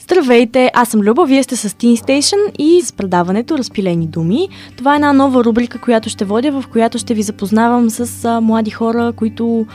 Здравейте, аз съм Люба, вие сте с Teen Station и с предаването Разпилени думи. Това е една нова рубрика, която ще водя, в която ще ви запознавам с а, млади хора, които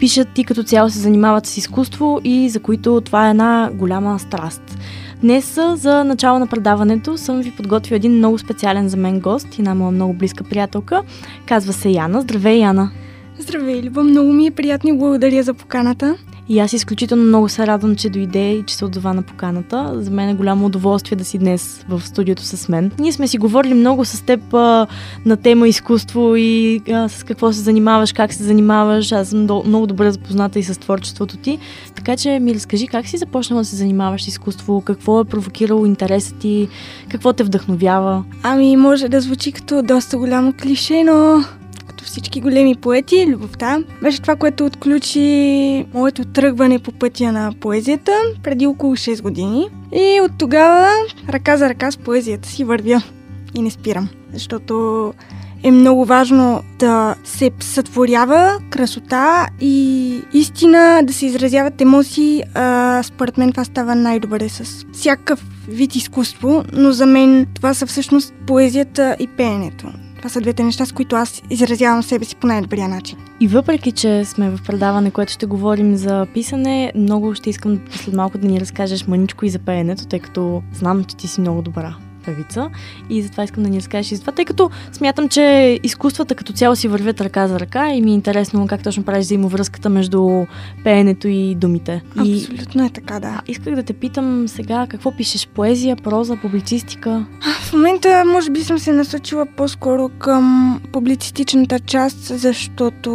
пишат и като цяло се занимават с изкуство и за които това е една голяма страст. Днес за начало на предаването съм ви подготвил един много специален за мен гост, една моя много близка приятелка. Казва се Яна. Здравей, Яна! Здравей, Люба! Много ми е приятно и благодаря за поканата. И аз изключително много се радвам, че дойде и че се отзова на поканата. За мен е голямо удоволствие да си днес в студиото с мен. Ние сме си говорили много с теб а, на тема изкуство и а, с какво се занимаваш, как се занимаваш. Аз съм до, много добре запозната и с творчеството ти. Така че ми разкажи как си започнала да се занимаваш с изкуство, какво е провокирало интереса ти, какво те вдъхновява. Ами, може да звучи като доста голямо клише, но като всички големи поети, любовта беше това, което отключи моето тръгване по пътя на поезията преди около 6 години. И от тогава ръка за ръка с поезията си вървя и не спирам, защото е много важно да се сътворява красота и истина, да се изразяват емоции. А, според мен това става най-добре с всякакъв вид изкуство, но за мен това са всъщност поезията и пеенето. Това са двете неща, с които аз изразявам себе си по най-добрия начин. И въпреки, че сме в предаване, което ще говорим за писане, много ще искам след малко да ни разкажеш маничко и за пеенето, тъй като знам, че ти си много добра певица и затова искам да ни разкажеш и за това, тъй като смятам, че изкуствата като цяло си вървят ръка за ръка и ми е интересно как точно правиш взаимовръзката между пеенето и думите. Абсолютно е така, да. Исках да те питам сега какво пишеш? Поезия, проза, публицистика? В момента може би съм се насочила по-скоро към публицистичната част, защото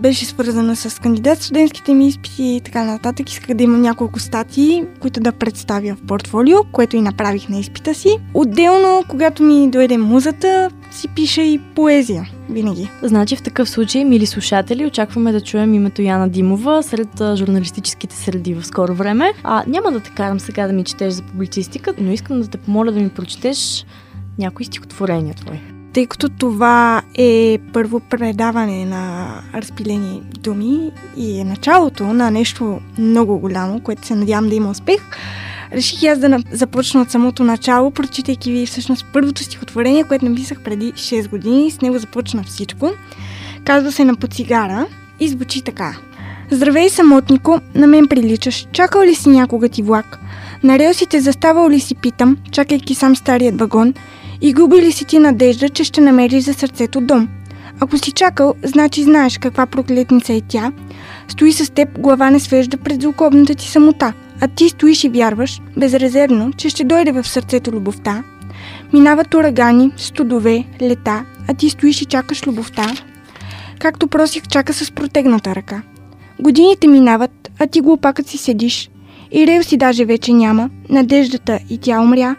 беше свързана с кандидат студентските ми изпити и така нататък. Исках да имам няколко статии, които да представя в портфолио, което и направих на изпита си. От Отделно, когато ми дойде музата, си пиша и поезия. Винаги. Значи в такъв случай, мили слушатели, очакваме да чуем името Яна Димова сред журналистическите среди в скоро време. А няма да те карам сега да ми четеш за публицистика, но искам да те помоля да ми прочетеш някои стихотворения твои. Тъй като това е първо предаване на разпилени думи и е началото на нещо много голямо, което се надявам да има успех, реших аз да започна от самото начало, прочитайки ви всъщност първото стихотворение, което написах преди 6 години. С него започна всичко. Казва се на поцигара и звучи така. Здравей, самотнико, на мен приличаш. Чакал ли си някога ти влак? На релсите заставал ли си, питам, чакайки сам старият вагон? И губи ли си ти надежда, че ще намериш за сърцето дом? Ако си чакал, значи знаеш каква проклетница е тя. Стои с теб, глава не свежда пред злокобната ти самота – а ти стоиш и вярваш, безрезервно, че ще дойде в сърцето любовта. Минават урагани, студове, лета, а ти стоиш и чакаш любовта. Както просих, чака с протегната ръка. Годините минават, а ти глупакът си седиш. И рел си даже вече няма, надеждата и тя умря,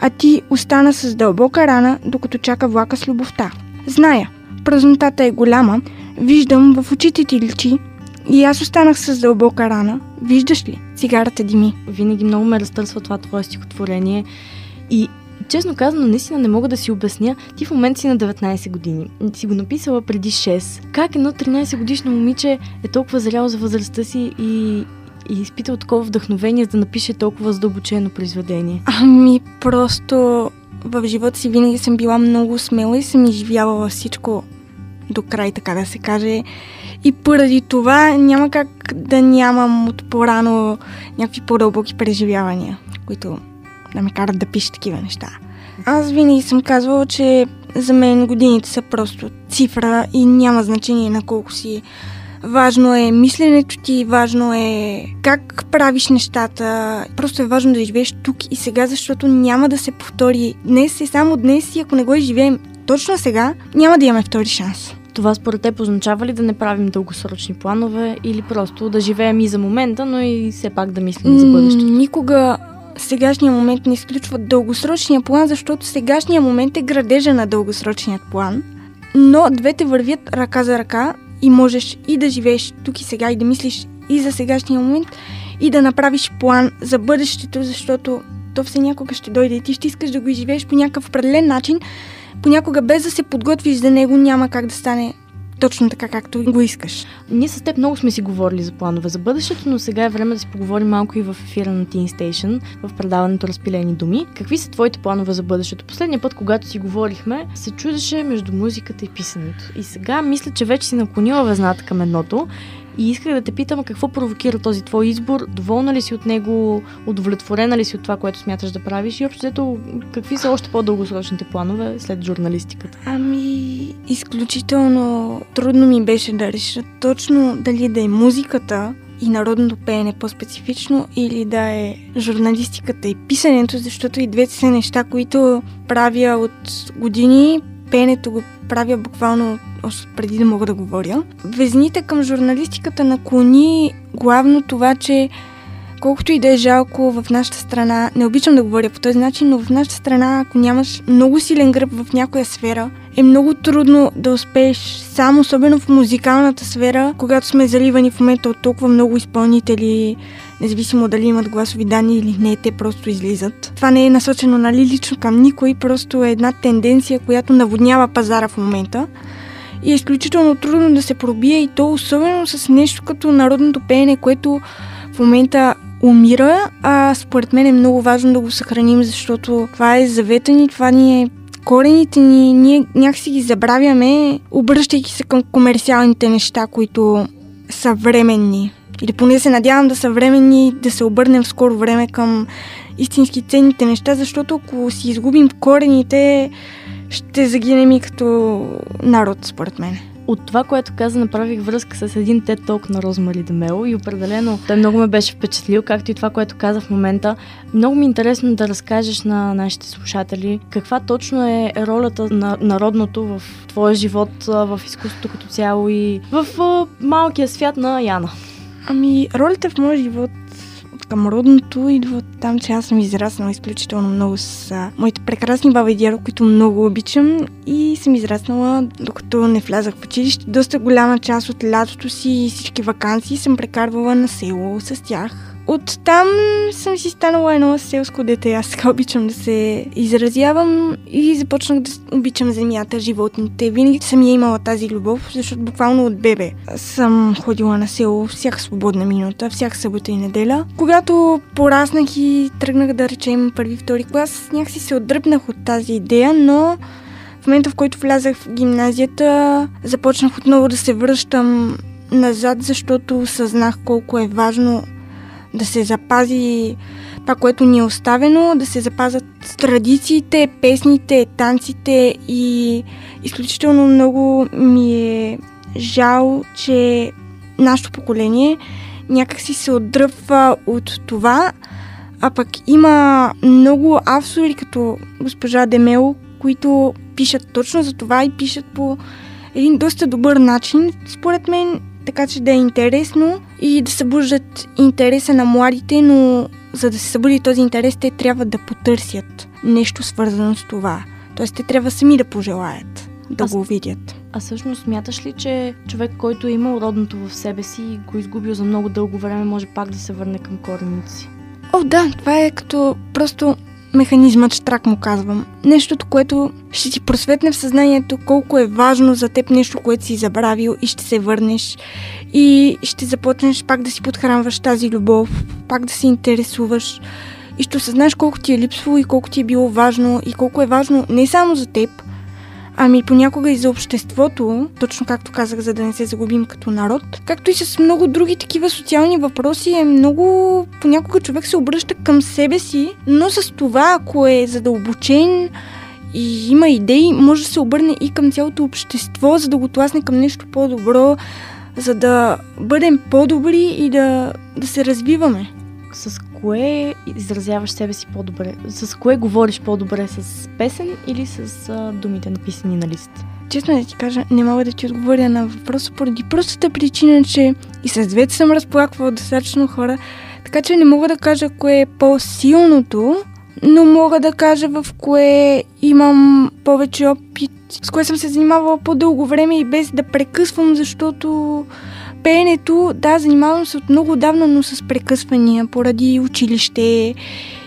а ти остана с дълбока рана, докато чака влака с любовта. Зная, празнотата е голяма, виждам в очите ти личи, и аз останах с дълбока рана. Виждаш ли? Цигарата дими. Винаги много ме разтърсва това твое стихотворение. И честно казано, наистина не мога да си обясня. Ти в момента си на 19 години. Си го написала преди 6. Как едно 13 годишно момиче е толкова зряло за възрастта си и, и изпитал такова вдъхновение за да напише толкова задълбочено произведение? Ами, просто в живота си винаги съм била много смела и съм изживявала всичко до край, така да се каже. И поради това няма как да нямам от порано някакви по-дълбоки преживявания, които да ме карат да пиша такива неща. Аз винаги съм казвала, че за мен годините са просто цифра и няма значение на колко си. Важно е мисленето ти, важно е как правиш нещата. Просто е важно да живееш тук и сега, защото няма да се повтори. Днес е само днес и ако не го изживеем точно сега, няма да имаме втори шанс. Това според теб означава ли да не правим дългосрочни планове или просто да живеем и за момента, но и все пак да мислим за бъдещето? Никога сегашния момент не изключва дългосрочния план, защото сегашния момент е градежа на дългосрочният план. Но двете вървят ръка за ръка и можеш и да живееш тук и сега и да мислиш и за сегашния момент и да направиш план за бъдещето, защото то все някога ще дойде и ти ще искаш да го изживееш по някакъв определен начин, понякога без да се подготвиш за него няма как да стане точно така, както го искаш. Ние с теб много сме си говорили за планове за бъдещето, но сега е време да си поговорим малко и в ефира на Teen Station, в предаването Разпилени думи. Какви са твоите планове за бъдещето? Последния път, когато си говорихме, се чудеше между музиката и писането. И сега мисля, че вече си наклонила везната към едното и исках да те питам какво провокира този твой избор, доволна ли си от него, удовлетворена ли си от това, което смяташ да правиш и общо взето какви са още по-дългосрочните планове след журналистиката? Ами, изключително трудно ми беше да реша точно дали да е музиката, и народното пеене по-специфично или да е журналистиката и писането, защото и двете са неща, които правя от години. Пеенето го правя буквално още преди да мога да говоря. Везните към журналистиката наклони главно това, че колкото и да е жалко в нашата страна, не обичам да говоря по този начин, но в нашата страна, ако нямаш много силен гръб в някоя сфера, е много трудно да успееш сам, особено в музикалната сфера, когато сме заливани в момента от толкова много изпълнители, независимо дали имат гласови данни или не, те просто излизат. Това не е насочено нали, лично към никой, просто е една тенденция, която наводнява пазара в момента. И е изключително трудно да се пробие и то особено с нещо като народното пеене, което в момента умира, а според мен е много важно да го съхраним, защото това е завета ни, това ни е корените ни, ние някакси ги забравяме, обръщайки се към комерциалните неща, които са временни. Или поне се надявам да са временни, да се обърнем в скоро време към истински ценните неща, защото ако си изгубим корените, ще загинем и като народ, според мен. От това, което каза, направих връзка с един тет ток на Розмари Демело и определено той много ме беше впечатлил, както и това, което каза в момента. Много ми е интересно да разкажеш на нашите слушатели каква точно е ролята на народното в твоя живот, в изкуството като цяло и в малкия свят на Яна. Ами, ролята в моя живот към родното идва там, че аз съм израснала изключително много с а, моите прекрасни баба и дядо, които много обичам и съм израснала докато не влязах в училище. Доста голяма част от лятото си и всички вакансии съм прекарвала на село с тях. От там съм си станала едно селско дете. Аз сега обичам да се изразявам и започнах да обичам земята, животните. Винаги съм я имала тази любов, защото буквално от бебе съм ходила на село всяка свободна минута, всяка събота и неделя. Когато пораснах и тръгнах да речем първи, втори клас, някакси се отдръпнах от тази идея, но в момента, в който влязах в гимназията, започнах отново да се връщам назад, защото съзнах колко е важно да се запази това, което ни е оставено, да се запазят традициите, песните, танците и изключително много ми е жал, че нашето поколение някакси се отдръпва от това, а пък има много автори като госпожа Демел, които пишат точно за това и пишат по един доста добър начин. Според мен така че да е интересно и да събуждат интереса на младите, но за да се събуди този интерес, те трябва да потърсят нещо свързано с това. Тоест, те трябва сами да пожелаят да а, го видят. А всъщност смяташ ли, че човек, който е имал родното в себе си и го изгубил за много дълго време, може пак да се върне към корените си? О, да, това е като просто механизмът штрак му казвам. Нещото, което ще ти просветне в съзнанието колко е важно за теб нещо, което си забравил и ще се върнеш и ще започнеш пак да си подхранваш тази любов, пак да се интересуваш и ще осъзнаеш колко ти е липсвало и колко ти е било важно и колко е важно не само за теб, Ами понякога и за обществото, точно както казах, за да не се загубим като народ, както и с много други такива социални въпроси, е много... Понякога човек се обръща към себе си, но с това, ако е задълбочен и има идеи, може да се обърне и към цялото общество, за да го тласне към нещо по-добро, за да бъдем по-добри и да, да се развиваме. С кое изразяваш себе си по-добре? С кое говориш по-добре? С песен или с а, думите написани на лист? Честно да ти кажа, не мога да ти отговоря на въпроса поради простата причина, че и с двете съм разплаквала достатъчно хора, така че не мога да кажа кое е по-силното, но мога да кажа в кое имам повече опит, с кое съм се занимавала по-дълго време и без да прекъсвам, защото пеенето, да, занимавам се от много отдавна, но с прекъсвания поради училище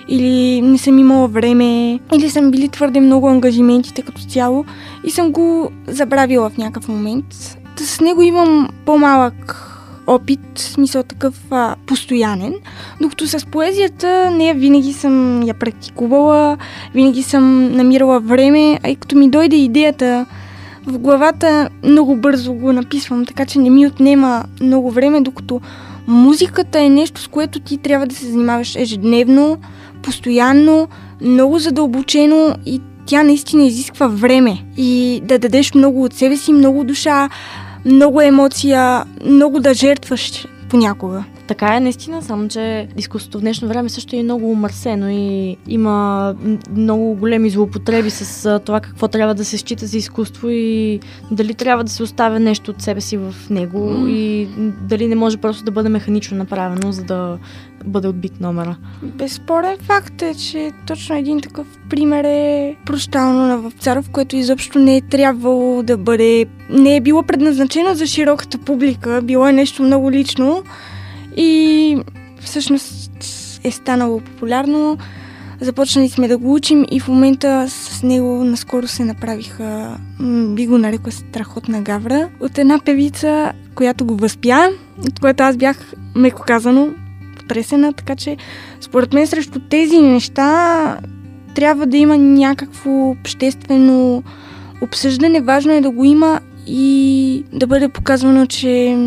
или не съм имала време, или съм били твърде много ангажиментите като цяло и съм го забравила в някакъв момент. с него имам по-малък опит, смисъл такъв а, постоянен, докато с поезията не винаги съм я практикувала, винаги съм намирала време, а и като ми дойде идеята в главата, много бързо го написвам, така че не ми отнема много време, докато музиката е нещо, с което ти трябва да се занимаваш ежедневно, постоянно, много задълбочено и тя наистина изисква време и да дадеш много от себе си, много душа, много емоция, много да жертваш понякога. Така е, наистина, само че изкуството в днешно време също е много умърсено и има много големи злоупотреби с това какво трябва да се счита за изкуство и дали трябва да се оставя нещо от себе си в него и дали не може просто да бъде механично направено, за да бъде отбит номера. Безспорен факт е, че точно един такъв пример е прощално на Вапцаров, което изобщо не е трябвало да бъде, не е било предназначено за широката публика, било е нещо много лично и всъщност е станало популярно. Започнали сме да го учим и в момента с него наскоро се направиха, би го нарекла страхотна гавра, от една певица, която го възпя, от което аз бях, меко казано, потресена, така че според мен срещу тези неща трябва да има някакво обществено обсъждане. Важно е да го има и да бъде показвано, че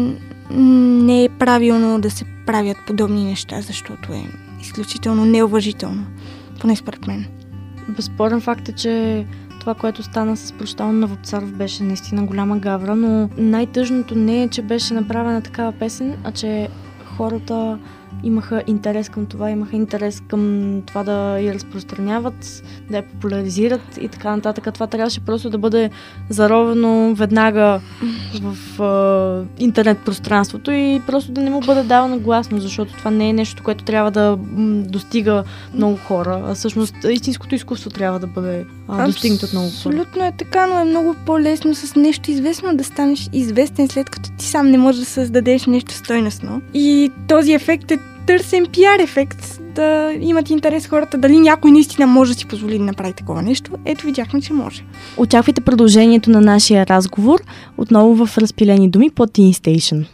не е правилно да се правят подобни неща, защото е изключително неуважително, поне според мен. Безспорен факт е, че това, което стана с прощално на Вапцаров беше наистина голяма гавра, но най-тъжното не е, че беше направена такава песен, а че хората имаха интерес към това, имаха интерес към това да я разпространяват, да я популяризират и така нататък. Това трябваше просто да бъде заровено веднага в а, интернет пространството и просто да не му бъде давано гласно, защото това не е нещо, което трябва да достига много хора, а всъщност истинското изкуство трябва да бъде а, достигнато от много хора. Абсолютно е така, но е много по-лесно с нещо известно да станеш известен след като ти сам не можеш да създадеш нещо стойностно. И този ефект е търсен пиар ефект, да имат интерес хората дали някой наистина може да си позволи да направи такова нещо. Ето видяхме, че може. Очаквайте продължението на нашия разговор отново в разпилени думи по Teen Station.